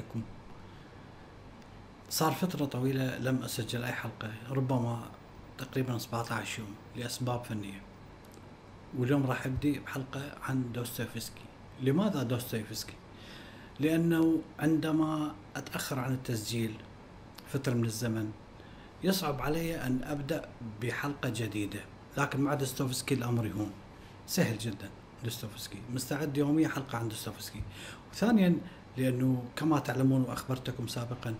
عليكم. صار فترة طويلة لم أسجل أي حلقة ربما تقريبا 17 يوم لأسباب فنية. واليوم راح أبدي بحلقة عن دوستويفسكي. لماذا دوستويفسكي؟ لأنه عندما أتأخر عن التسجيل فترة من الزمن يصعب علي أن أبدأ بحلقة جديدة. لكن مع دوستويفسكي الأمر يهون. سهل جدا دوستويفسكي. مستعد يوميا حلقة عن دوستويفسكي. وثانيا لأنه كما تعلمون وأخبرتكم سابقا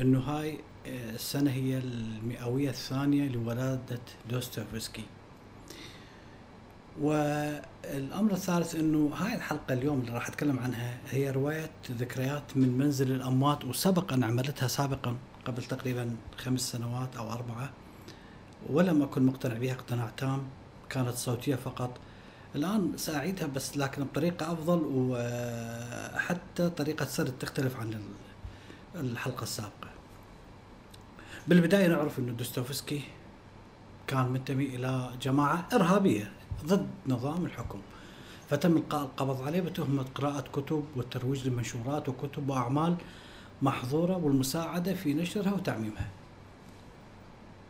إنه هاي آه، السنة هي المئوية الثانية لولادة دوستويفسكي. والأمر الثالث إنه هاي الحلقة اليوم اللي راح أتكلم عنها هي رواية ذكريات من منزل الأموات وسبق أن عملتها سابقا قبل تقريبا خمس سنوات أو أربعة. ولم أكن مقتنع بها اقتناع تام كانت صوتية فقط. الآن سأعيدها بس لكن بطريقة أفضل وحتى طريقة سرد تختلف عن الحلقة السابقة. بالبداية نعرف إنه دوستويفسكي كان منتمي إلى جماعة إرهابية ضد نظام الحكم. فتم إلقاء القبض عليه بتهمة قراءة كتب والترويج لمنشورات وكتب وأعمال محظورة والمساعدة في نشرها وتعميمها.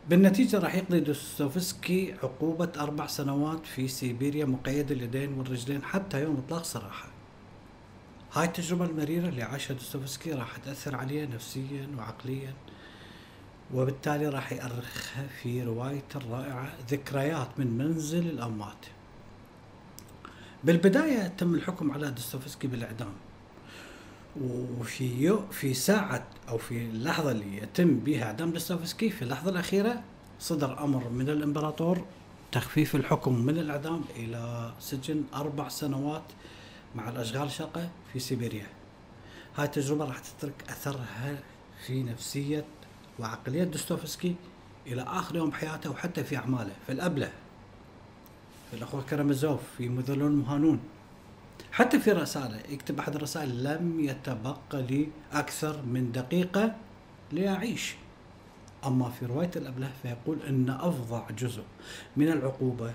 بالنتيجة راح يقضي دوستويفسكي عقوبة أربع سنوات في سيبيريا مقيد اليدين والرجلين حتى يوم إطلاق سراحه. هاي التجربة المريرة اللي عاشها دوستويفسكي راح تأثر عليه نفسيا وعقليا وبالتالي راح يأرخها في روايته الرائعة ذكريات من منزل الأموات. بالبداية تم الحكم على دوستويفسكي بالإعدام وفي يو في ساعة أو في اللحظة اللي يتم بها إعدام دوستويفسكي في اللحظة الأخيرة صدر أمر من الإمبراطور تخفيف الحكم من الإعدام إلى سجن أربع سنوات مع الأشغال الشاقة في سيبيريا. هاي التجربة راح تترك أثرها في نفسية وعقلية دوستويفسكي إلى آخر يوم بحياته وحتى في أعماله. في الأبلة في الأخوة كرامازوف في مذلون مهانون. حتى في رسالة يكتب أحد الرسائل لم يتبقى لي أكثر من دقيقة لأعيش. أما في رواية الأبلة فيقول أن أفظع جزء من العقوبة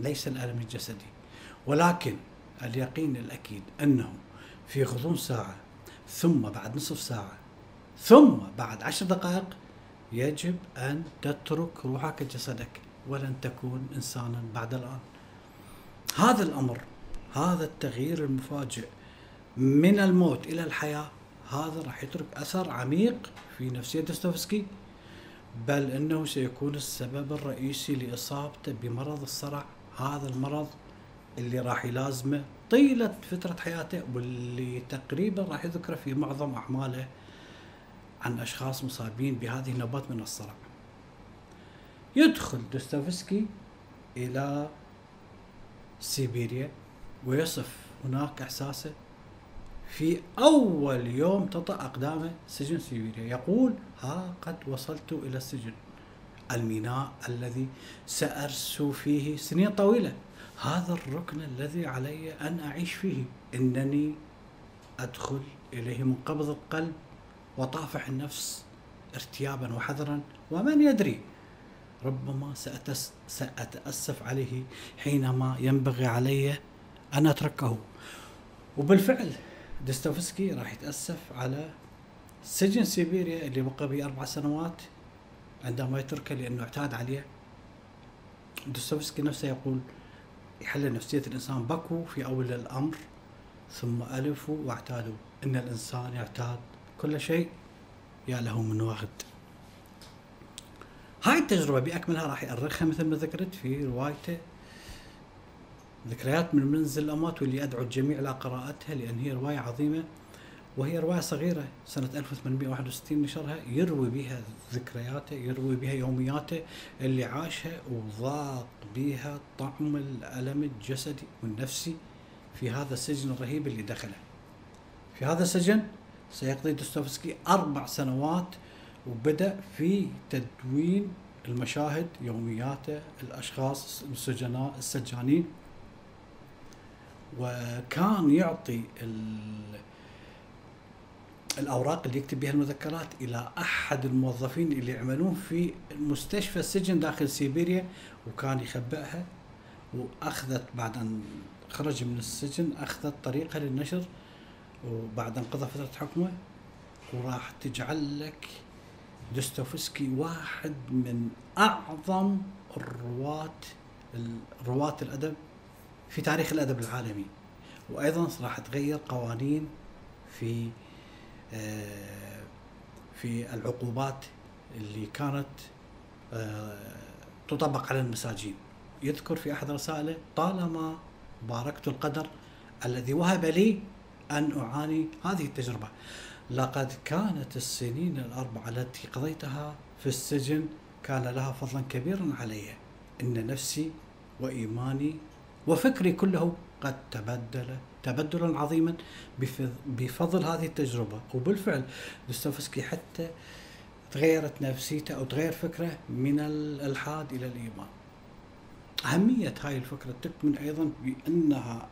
ليس الألم الجسدي ولكن اليقين الأكيد أنه في غضون ساعة ثم بعد نصف ساعة ثم بعد عشر دقائق يجب أن تترك روحك جسدك ولن تكون إنسانا بعد الآن. هذا الأمر هذا التغيير المفاجئ من الموت إلى الحياة هذا راح يترك أثر عميق في نفسية دوستويفسكي بل إنه سيكون السبب الرئيسي لإصابته بمرض الصرع هذا المرض اللي راح يلازمه طيلة فترة حياته واللي تقريبا راح يذكر في معظم أعماله عن أشخاص مصابين بهذه النوبات من الصرع. يدخل دوستويفسكي إلى سيبيريا ويصف هناك إحساسه في أول يوم تطأ أقدامه سجن سيبيريا. يقول ها قد وصلت إلى السجن. الميناء الذي سأرسو فيه سنين طويلة. هذا الركن الذي علي أن أعيش فيه. إنني أدخل إليه من قبض القلب وطافح النفس ارتيابا وحذرا. ومن يدري؟ ربما سأتأسف عليه حينما ينبغي علي أن أتركه. وبالفعل دستوفسكي راح يتأسف على سجن سيبيريا اللي بقى به أربع سنوات عندما يتركه لأنه اعتاد عليه. دستوفسكي نفسه يقول يحل نفسية الإنسان بكوا في أول الأمر ثم ألفوا واعتادوا. إن الإنسان يعتاد كل شيء يا له من وغد هاي التجربة بأكملها راح يأرخها مثل ما ذكرت في روايته ذكريات من منزل الأموات واللي أدعو الجميع إلى قراءتها لأن هي رواية عظيمة وهي رواية صغيرة سنة 1861 نشرها يروي بها ذكرياته يروي بها يومياته اللي عاشها وضاق بها طعم الألم الجسدي والنفسي في هذا السجن الرهيب اللي دخله. في هذا السجن سيقضي دوستويفسكي أربع سنوات وبدأ في تدوين المشاهد يومياته الأشخاص السجناء السجانين. وكان يعطي الأوراق اللي يكتب بها المذكرات إلى أحد الموظفين اللي يعملون في مستشفى السجن داخل سيبيريا وكان يخبئها وأخذت بعد أن خرج من السجن أخذت طريقه للنشر وبعد انقضاء فترة حكمه وراح تجعل لك دوستويفسكي واحد من أعظم الرواة رواة الأدب في تاريخ الأدب العالمي. وأيضا راح تغير قوانين في آه، في العقوبات اللي كانت آه، تطبق على المساجين. يذكر في أحد رسائله طالما باركت القدر الذي وهب لي أن أعاني هذه التجربة لقد كانت السنين الاربعه التي قضيتها في السجن كان لها فضلا كبيرا علي. إن نفسي وإيماني وفكري كله قد تبدل تبدلا عظيما بفضل هذه التجربة وبالفعل دوستويفسكي حتى تغيرت نفسيته أو تغير فكره من الإلحاد إلى الإيمان. أهمية هاي الفكرة تكمن أيضا بأنها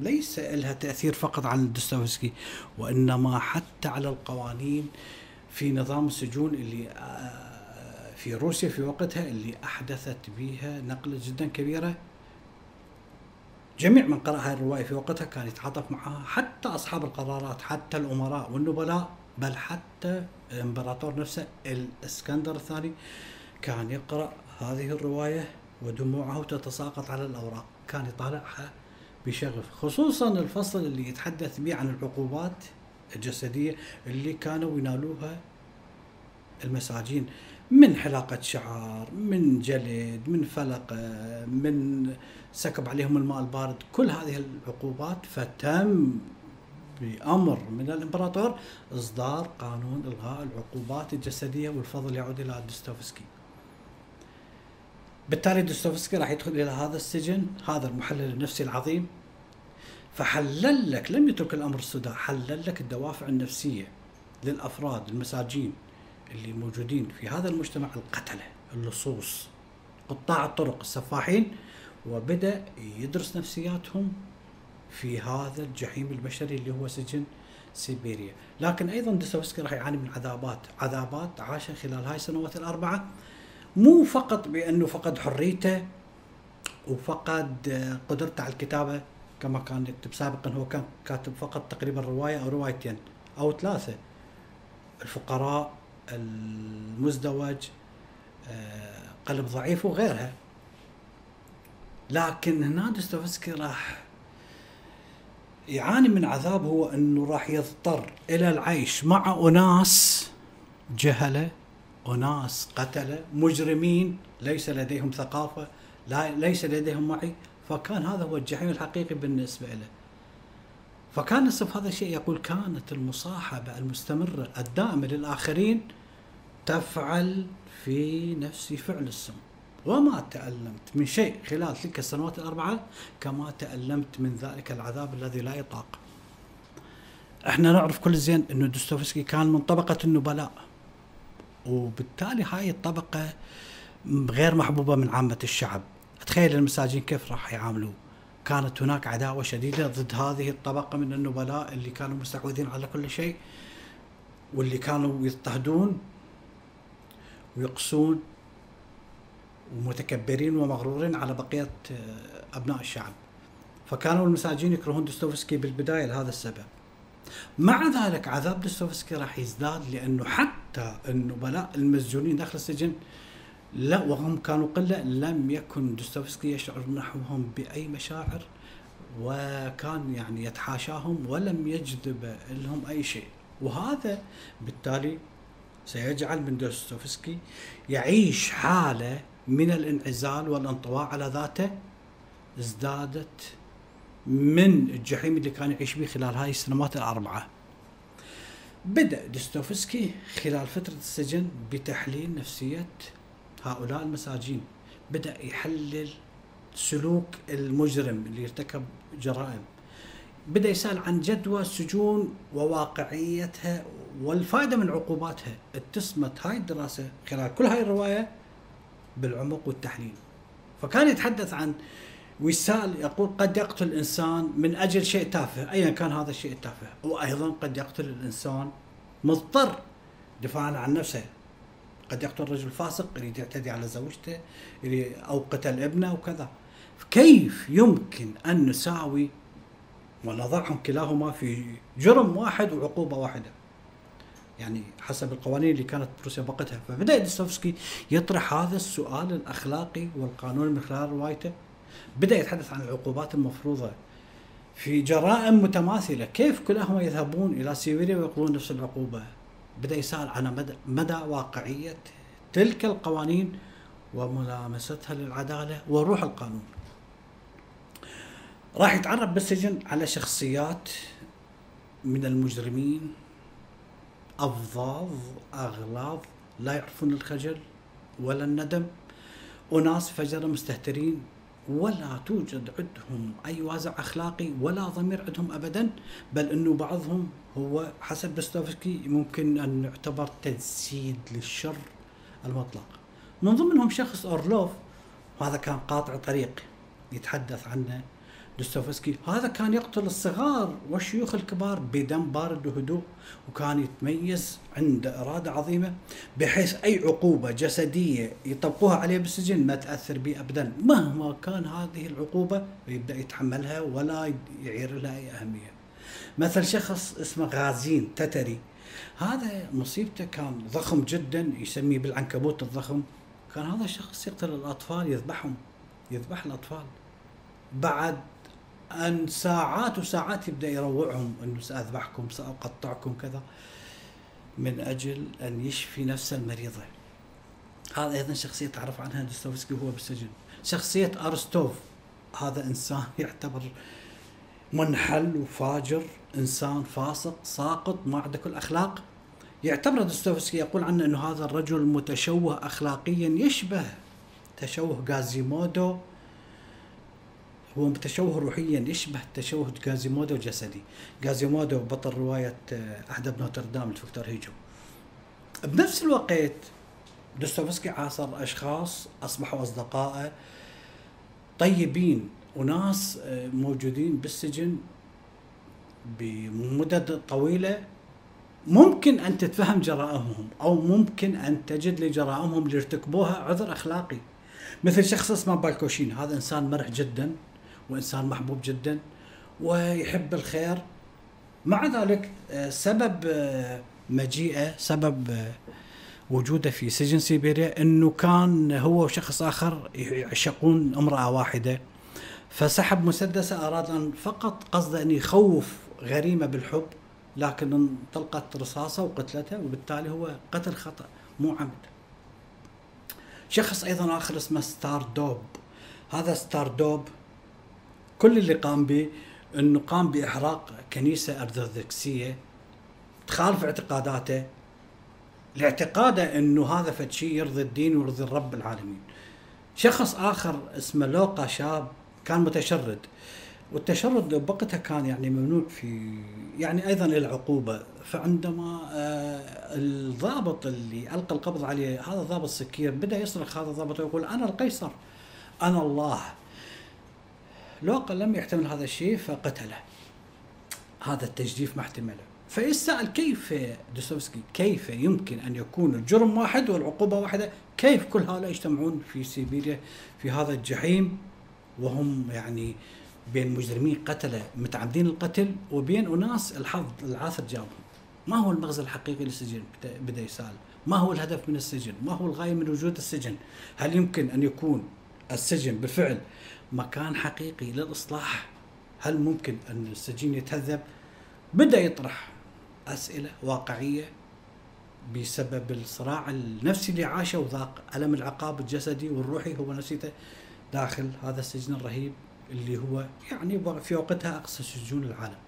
ليس لها تأثير فقط على دوستويفسكي وإنما حتى على القوانين في نظام السجون اللي آه، في روسيا في وقتها اللي أحدثت بها نقلة جدا كبيرة جميع من قرأ هذه الرواية في وقتها كان يتعاطف معها حتى أصحاب القرارات حتى الأمراء والنبلاء بل حتى الإمبراطور نفسه الإسكندر الثاني كان يقرأ هذه الرواية ودموعه تتساقط على الأوراق. كان يطالعها بشغف خصوصا الفصل اللي يتحدث به عن العقوبات الجسدية اللي كانوا ينالوها المساجين. من حلاقة شعر من جلد من فلقة من سكب عليهم الماء البارد كل هذه العقوبات فتم بأمر من الإمبراطور إصدار قانون إلغاء العقوبات الجسدية والفضل يعود إلى دوستويفسكي بالتالي دوستويفسكي راح يدخل إلى هذا السجن هذا المحلل النفسي العظيم. فحلل لك لم يترك الأمر السوداء حلل لك الدوافع النفسية للأفراد المساجين. اللي موجودين في هذا المجتمع القتلة اللصوص. قطاع الطرق السفاحين وبدأ يدرس نفسياتهم في هذا الجحيم البشري اللي هو سجن سيبيريا. لكن أيضا دوستويفسكي راح يعاني من عذابات عذابات عاشها خلال هاي السنوات الأربعة مو فقط بأنه فقد حريته وفقد قدرته على الكتابة كما كان يكتب سابقا هو كان كاتب فقط تقريبا رواية أو روايتين أو ثلاثة. الفقراء المزدوج آه، قلب ضعيف وغيرها. لكن هنا دوستويفسكي راح يعاني من عذاب هو إنه راح يضطر إلى العيش مع أناس جهلة أناس قتلة مجرمين ليس لديهم ثقافة لا ليس لديهم وعي. فكان هذا هو الجحيم الحقيقي بالنسبة له. فكان نصف هذا الشيء يقول كانت المصاحبة المستمرة الدائمه للآخرين تفعل في نفسي فعل السم. وما تألمت من شيء خلال تلك السنوات الأربعة كما تألمت من ذلك العذاب الذي لا يطاق. إحنا نعرف كل زين إنه دوستويفسكي كان من طبقة النبلاء. وبالتالي هاي الطبقة غير محبوبة من عامة الشعب. تخيل المساجين كيف راح يعاملوه. كانت هناك عداوة شديدة ضد هذه الطبقة من النبلاء اللي كانوا مستحوذين على كل شيء واللي كانوا يضطهدون ويقسون ومتكبرين ومغرورين على بقية آه، أبناء الشعب. فكانوا المساجين يكرهون دوستويفسكي بالبداية لهذا السبب. مع ذلك عذاب دوستويفسكي راح يزداد لأنه حتى النبلاء المسجونين داخل السجن لا وهم كانوا قلة لم يكن دوستويفسكي يشعر نحوهم بأي مشاعر وكان يعني يتحاشاهم ولم يجذب لهم أي شيء. وهذا بالتالي سيجعل من دوستويفسكي يعيش حالة من الانعزال والانطواء على ذاته ازدادت من الجحيم اللي كان يعيش به خلال هاي السنوات الأربعة. بدأ دوستويفسكي خلال فترة السجن بتحليل نفسية هؤلاء المساجين بدأ يحلل سلوك المجرم اللي ارتكب جرائم. بدأ يسأل عن جدوى السجون وواقعيتها والفائدة من عقوباتها. اتسمت هاي الدراسة خلال كل هاي الرواية بالعمق والتحليل. فكان يتحدث عن ويسال يقول قد يقتل الإنسان من أجل شيء تافه ايا كان هذا الشيء التافه وأيضا قد يقتل الإنسان مضطر دفاعا عن نفسه. قد يقتل رجل فاسق يريد يعتدي على زوجته أو قتل ابنه وكذا. كيف يمكن أن نساوي ونضعهم كلاهما في جرم واحد وعقوبة واحدة؟ يعني حسب القوانين اللي كانت بروسيا وقتها. فبدأ ديستوفسكي يطرح هذا السؤال الأخلاقي والقانوني من خلال روايته بدأ يتحدث عن العقوبات المفروضة في جرائم متماثلة. كيف كلاهما يذهبون إلى سيبيريا ويقضون نفس العقوبة؟ بدأ يسأل عن مدى, مدى واقعية تلك القوانين وملامستها للعدالة وروح القانون. راح يتعرف بالسجن على شخصيات من المجرمين أفظاظ أغلاظ لا يعرفون الخجل ولا الندم أناس فجر مستهترين. ولا توجد عندهم أي وازع أخلاقي ولا ضمير عندهم أبدا بل أنه بعضهم هو حسب دوستويفسكي ممكن أن يعتبر تجسيد للشر المطلق. من ضمنهم شخص أورلوف وهذا كان قاطع طريق يتحدث عنه. دوستويفسكي هذا كان يقتل الصغار والشيوخ الكبار بدم بارد وهدوء وكان يتميز عنده إرادة عظيمة بحيث أي عقوبة جسدية يطبقوها عليه بالسجن ما تأثر به أبدا. مهما كان هذه العقوبة يبدأ يتحملها ولا يعير لها أي أهمية. مثل شخص اسمه غازين تتري هذا مصيبته كان ضخم جدا يسميه بالعنكبوت الضخم. كان هذا الشخص يقتل الأطفال يذبحهم يذبح الأطفال. بعد أن ساعات وساعات يبدأ يروعهم إنه سأذبحكم سأقطعكم كذا من أجل أن يشفي نفس المريضة. هذا أيضا شخصية تعرف عنها دوستويفسكي وهو بالسجن. شخصية أرستوف هذا إنسان يعتبر منحل وفاجر إنسان فاسق ساقط ما عنده كل أخلاق يعتبر دوستويفسكي يقول عنه إنه هذا الرجل متشوه اخلاقيا يشبه تشوه غازيمودو هو متشوه روحيا يشبه تشوه غازيمودو جسدي غازيمودو بطل رواية آه، أحدب نوتردام لفكتور هيجو. بنفس الوقت دوستويفسكي عاصر أشخاص أصبحوا أصدقائه طيبين وناس آه، موجودين بالسجن بمدد طويلة. ممكن أن تتفهم جرائمهم أو ممكن أن تجد لجرائمهم اللي ارتكبوها عذر أخلاقي. مثل شخص اسمه بالكوشين هذا إنسان مرح جدا. وإنسان محبوب جدا ويحب الخير. مع ذلك آه، سبب آه، مجيئة سبب آه، وجوده في سجن سيبيريا إنه كان هو وشخص آخر يعشقون امرأة واحدة. فسحب مسدسة أراد أن فقط قصده أن يخوف غريمة بالحب لكن انطلقت رصاصة وقتلته وبالتالي هو قتل خطأ مو عمد. شخص أيضا آخر اسمه ستار دوب هذا ستار دوب كل اللي قام به إنه قام بإحراق كنيسة أرثوذكسية تخالف اعتقاداته لاعتقاده إنه هذا فد شيء يرضي الدين ويرضي الرب العالمين. شخص آخر اسمه لوقا شاب كان متشرد والتشرد بوقتها كان يعني ممنوع في يعني أيضا العقوبه فعندما آه الضابط اللي ألقى القبض عليه هذا ضابط سكير بدأ يصرخ هذا الضابط ويقول أنا القيصر أنا الله لوقا لم يحتمل هذا الشيء فقتله. هذا التجديف ما احتمله. فيسأل كيف دوستويفسكي كيف يمكن أن يكون الجرم واحد والعقوبة واحدة؟ كيف كل هؤلاء يجتمعون في سيبيريا في هذا الجحيم؟ وهم يعني بين مجرمين قتلة متعمدين القتل وبين أناس الحظ العاثر جابهم. ما هو المغزى الحقيقي للسجن؟ بدأ يسأل. ما هو الهدف من السجن؟ ما هو الغاية من وجود السجن؟ هل يمكن أن يكون السجن بالفعل مكان حقيقي للإصلاح. هل ممكن أن السجين يتهذب؟ بدأ يطرح أسئلة واقعية بسبب الصراع النفسي اللي عاشه وذاق ألم العقاب الجسدي والروحي. هو نفسيته داخل هذا السجن الرهيب اللي هو يعني في وقتها أقصى سجون العالم.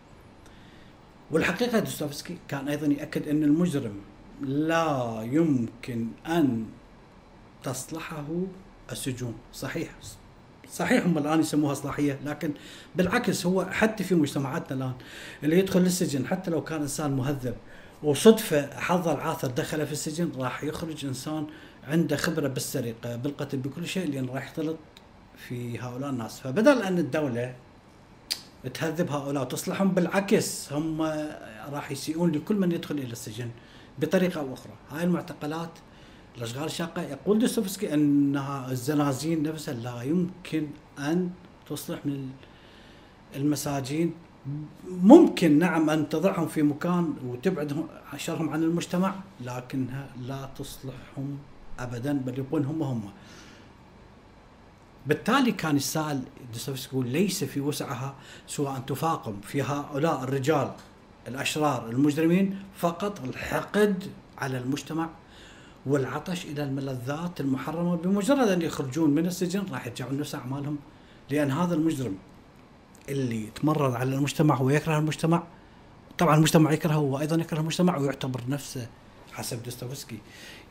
والحقيقة دوستويفسكي كان أيضا يأكد أن المجرم لا يمكن أن تصلحه السجون، صحيح. صحيح هم الآن يسموها اصلاحيه لكن بالعكس هو حتى في مجتمعاتنا الآن اللي يدخل للسجن حتى لو كان إنسان مهذب وصدفة حظ العاثر دخل في السجن راح يخرج إنسان عنده خبرة بالسرقة بالقتل بكل شيء لأن راح يختلط في هؤلاء الناس. فبدل أن الدولة تهذب هؤلاء وتصلحهم بالعكس هم راح يسيئون لكل من يدخل إلى السجن بطريقة أو أخرى. هاي المعتقلات الاشغال الشاقه يقول دوستويفسكي أنها الزنازين نفسها لا يمكن أن تصلح من المساجين. ممكن نعم أن تضعهم في مكان وتبعدهم شرهم عن المجتمع لكنها لا تصلحهم ابدا بل يبقون هم هم. بالتالي كان السائل دوستويفسكي يقول ليس في وسعها سوى أن تفاقم في هؤلاء الرجال الأشرار المجرمين فقط الحقد على المجتمع. والعطش إلى الملذات المحرمة بمجرد أن يخرجون من السجن راح يرجعون نفس أعمالهم. لأن هذا المجرم اللي يتمرد على المجتمع ويكره المجتمع. طبعا المجتمع يكرهه وأيضا يكره المجتمع ويعتبر نفسه حسب دوستويفسكي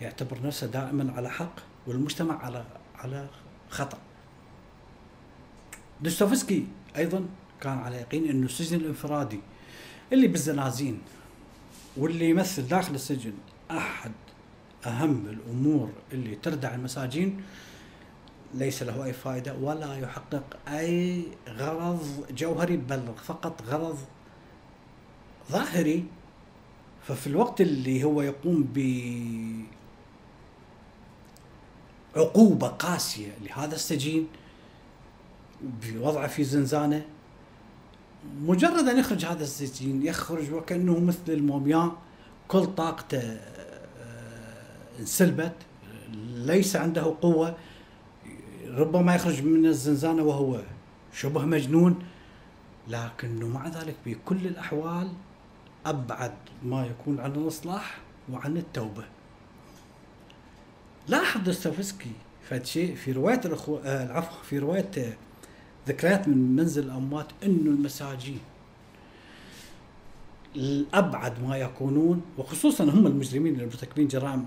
يعتبر نفسه دائما على حق والمجتمع على على خطأ. دوستويفسكي أيضا كان على يقين إنه السجن الإنفرادي اللي بالزنازين واللي يمثل داخل السجن أحد أهم الأمور اللي تردع المساجين ليس له أي فائدة ولا يحقق أي غرض جوهري بل فقط غرض ظاهري. ففي الوقت اللي هو يقوم ب عقوبة قاسية لهذا السجين بوضعه في زنزانة مجرد أن يخرج هذا السجين يخرج وكأنه مثل المومياء كل طاقته انسلبت ليس عنده قوة ربما يخرج من الزنزانة وهو شبه مجنون لكنه مع ذلك بكل الأحوال أبعد ما يكون عن الإصلاح وعن التوبة. لاحظ دوستويفسكي فد شيء في رواية الأخو... آه العفو في رواية آه، ذكريات من منزل الأموات أنه المساجين الأبعد ما يكونون وخصوصا هم المجرمين اللي مرتكبين جرائم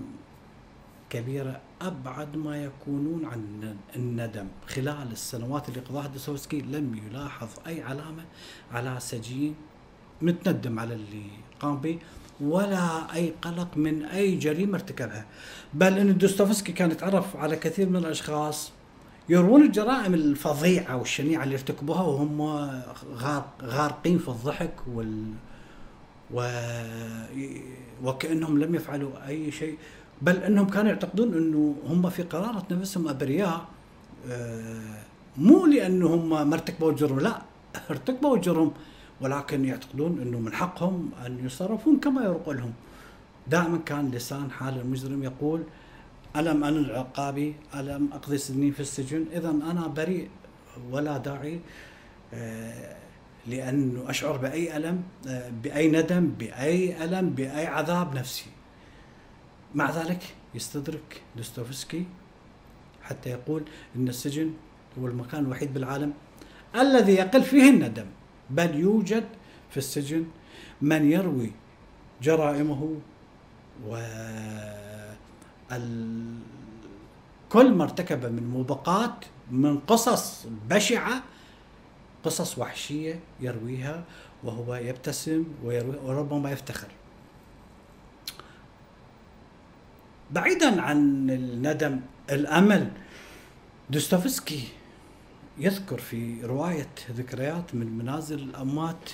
كبيرة أبعد ما يكونون عن الندم. خلال السنوات اللي قضاها دوستويفسكي لم يلاحظ أي علامة على سجين متندم على اللي قام به ولا أي قلق من أي جريمة ارتكبها. بل إن دوستويفسكي كان يتعرف على كثير من الأشخاص يروون الجرائم الفظيعة والشنيعة اللي ارتكبوها وهم غارقين في الضحك وال و... وكأنهم لم يفعلوا أي شيء. بل أنهم كانوا يعتقدون أنه هم في قراره نفسهم أبرياء آه، مو لانهم ما ارتكبوا الجرم لا ارتكبوا الجرم ولكن يعتقدون أنه من حقهم أن يصرفون كما يرق لهم. دائما كان لسان حال المجرم يقول ألم انل عقابي؟ ألم أقضي سنين في السجن؟ اذا أنا بريء ولا داعي آه، لأنه أشعر بأي ألم آه، بأي ندم بأي ألم بأي عذاب نفسي. مع ذلك يستدرك دوستويفسكي حتى يقول إن السجن هو المكان الوحيد بالعالم الذي يقل فيه الندم. بل يوجد في السجن من يروي جرائمه و كل ما ارتكب من موبقات من قصص بشعة قصص وحشية يرويها وهو يبتسم ويروي وربما يفتخر. بعيدا عن الندم الأمل. دوستويفسكي يذكر في رواية ذكريات من منازل الأموات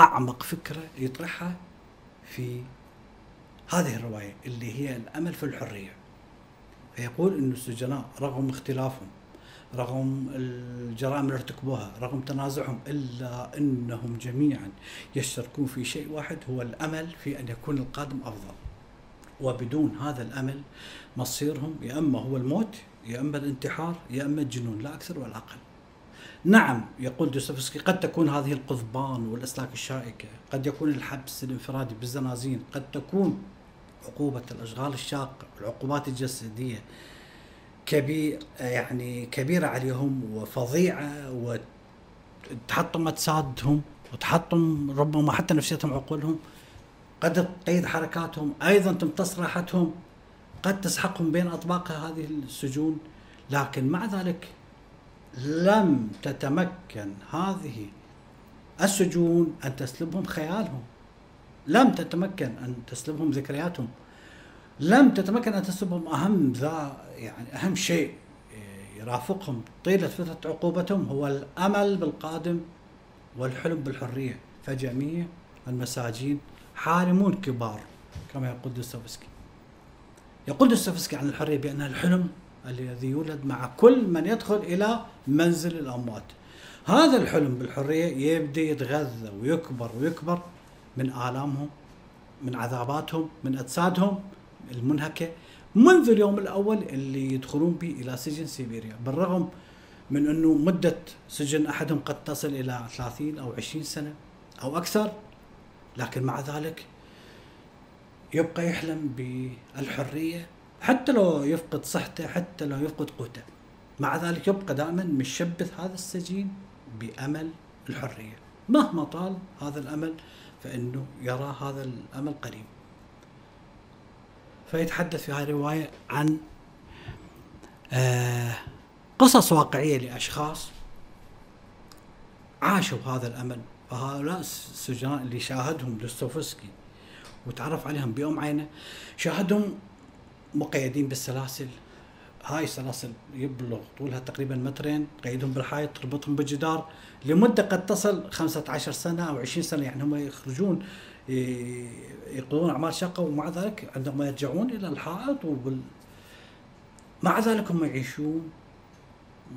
أعمق فكرة يطرحها في هذه الرواية اللي هي الأمل في الحرية. فيقول أن السجناء رغم اختلافهم رغم الجرائم اللي ارتكبوها رغم تنازعهم إلا أنهم جميعا يشتركون في شيء واحد هو الأمل في أن يكون القادم أفضل. وبدون هذا الأمل مصيرهم يا إما هو الموت يا أما الانتحار يا أما الجنون لا أكثر ولا أقل. نعم يقول دوستويفسكي قد تكون هذه القضبان والأسلاك الشائكة، قد يكون الحبس الانفرادي بالزنازين، قد تكون عقوبة الأشغال الشاقة، العقوبات الجسدية كبير يعني كبيرة عليهم وفظيعة وتحطم اجسادهم وتحطم ربما حتى نفسيتهم عقولهم قد تقيد حركاتهم أيضا تمتص راحتهم قد تسحقهم بين أطباق هذه السجون. لكن مع ذلك لم تتمكن هذه السجون أن تسلبهم خيالهم. لم تتمكن أن تسلبهم ذكرياتهم. لم تتمكن أن تسلبهم أهم ذا يعني أهم شيء يرافقهم طيلة فترة عقوبتهم هو الأمل بالقادم والحلم بالحرية. فجميع المساجين حارمون كبار كما يقول دوستويفسكي. يقول دوستويفسكي عن الحرية بانها الحلم الذي يولد مع كل من يدخل إلى منزل الأموات. هذا الحلم بالحرية يبدأ يتغذى ويكبر ويكبر من آلامهم من عذاباتهم من أجسادهم المنهكة منذ اليوم الأول اللي يدخلون به إلى سجن سيبيريا. بالرغم من أنه مدة سجن أحدهم قد تصل إلى 30 أو 20 سنة أو أكثر لكن مع ذلك يبقى يحلم بالحرية حتى لو يفقد صحته حتى لو يفقد قوته. مع ذلك يبقى دائما مشبث هذا السجين بأمل الحرية. مهما طال هذا الأمل فإنه يرى هذا الأمل قريب. فيتحدث في هذه الرواية عن آه قصص واقعية لأشخاص عاشوا هذا الأمل فهؤلاء السجناء اللي شاهدهم دوستويفسكي وتعرف عليهم بيوم عينه شاهدهم مقيدين بالسلاسل. هاي السلاسل يبلغ طولها تقريبا مترين قيدهم بالحائط تربطهم بالجدار لمدة قد تصل 15 سنة أو 20 سنة يعني هم يخرجون يقضون أعمال شقة ومع ذلك عندما يرجعون إلى الحائط وبال مع ذلك هم يعيشون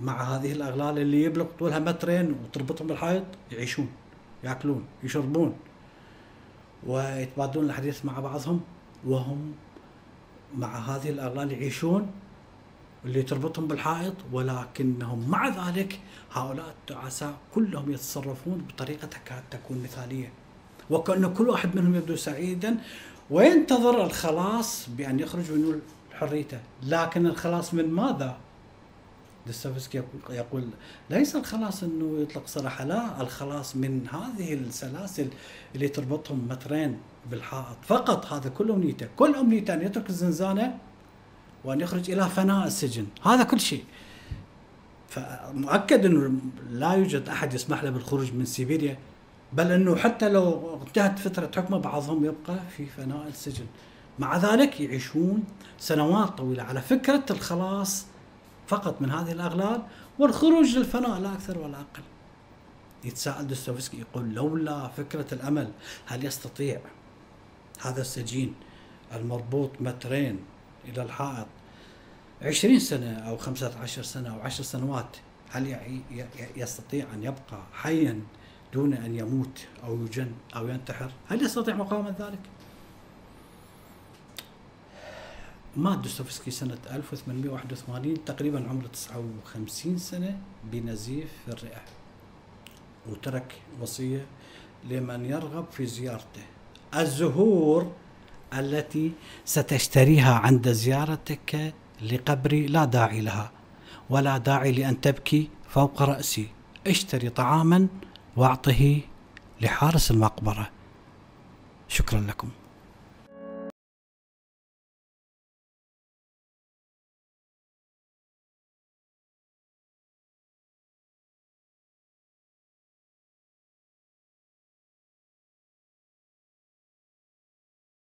مع هذه الأغلال اللي يبلغ طولها مترين وتربطهم بالحائط يعيشون. ياكلون يشربون ويتبادلون الحديث مع بعضهم وهم مع هذه الأغلال يعيشون اللي تربطهم بالحائط ولكنهم مع ذلك هؤلاء التعساء كلهم يتصرفون بطريقة تكاد تكون مثالية وكأن كل واحد منهم يبدو سعيدا وينتظر الخلاص بأن يخرج من حريته لكن الخلاص من ماذا؟ دستوفسكي يقول ليس الخلاص إنه يطلق سراحه لا الخلاص من هذه السلاسل اللي تربطهم مترين بالحائط. فقط هذا كل أمنيته. كل أمنيته أن يترك الزنزانة وأن يخرج إلى فناء السجن. هذا كل شيء. فمؤكد إنه لا يوجد أحد يسمح له بالخروج من سيبيريا بل إنه حتى لو انتهت فترة حكمه بعضهم يبقى في فناء السجن. مع ذلك يعيشون سنوات طويلة. على فكرة الخلاص فقط من هذه الأغلال والخروج للفناء لا أكثر ولا أقل يتساءل دوستويفسكي يقول لولا فكرة الأمل هل يستطيع هذا السجين المربوط مترين إلى الحائط عشرين سنة أو خمسة عشر سنة أو عشر سنوات هل يستطيع أن يبقى حيا دون أن يموت أو يجن أو ينتحر هل يستطيع مقاومة ذلك؟ مات دوستويفسكي سنة 1881 تقريبا عمره 59 سنة بنزيف في الرئة. وترك وصية لمن يرغب في زيارته. الزهور التي ستشتريها عند زيارتك لقبري لا داعي لها ولا داعي لأن تبكي فوق رأسي. اشتري طعاما واعطه لحارس المقبرة. شكرا لكم.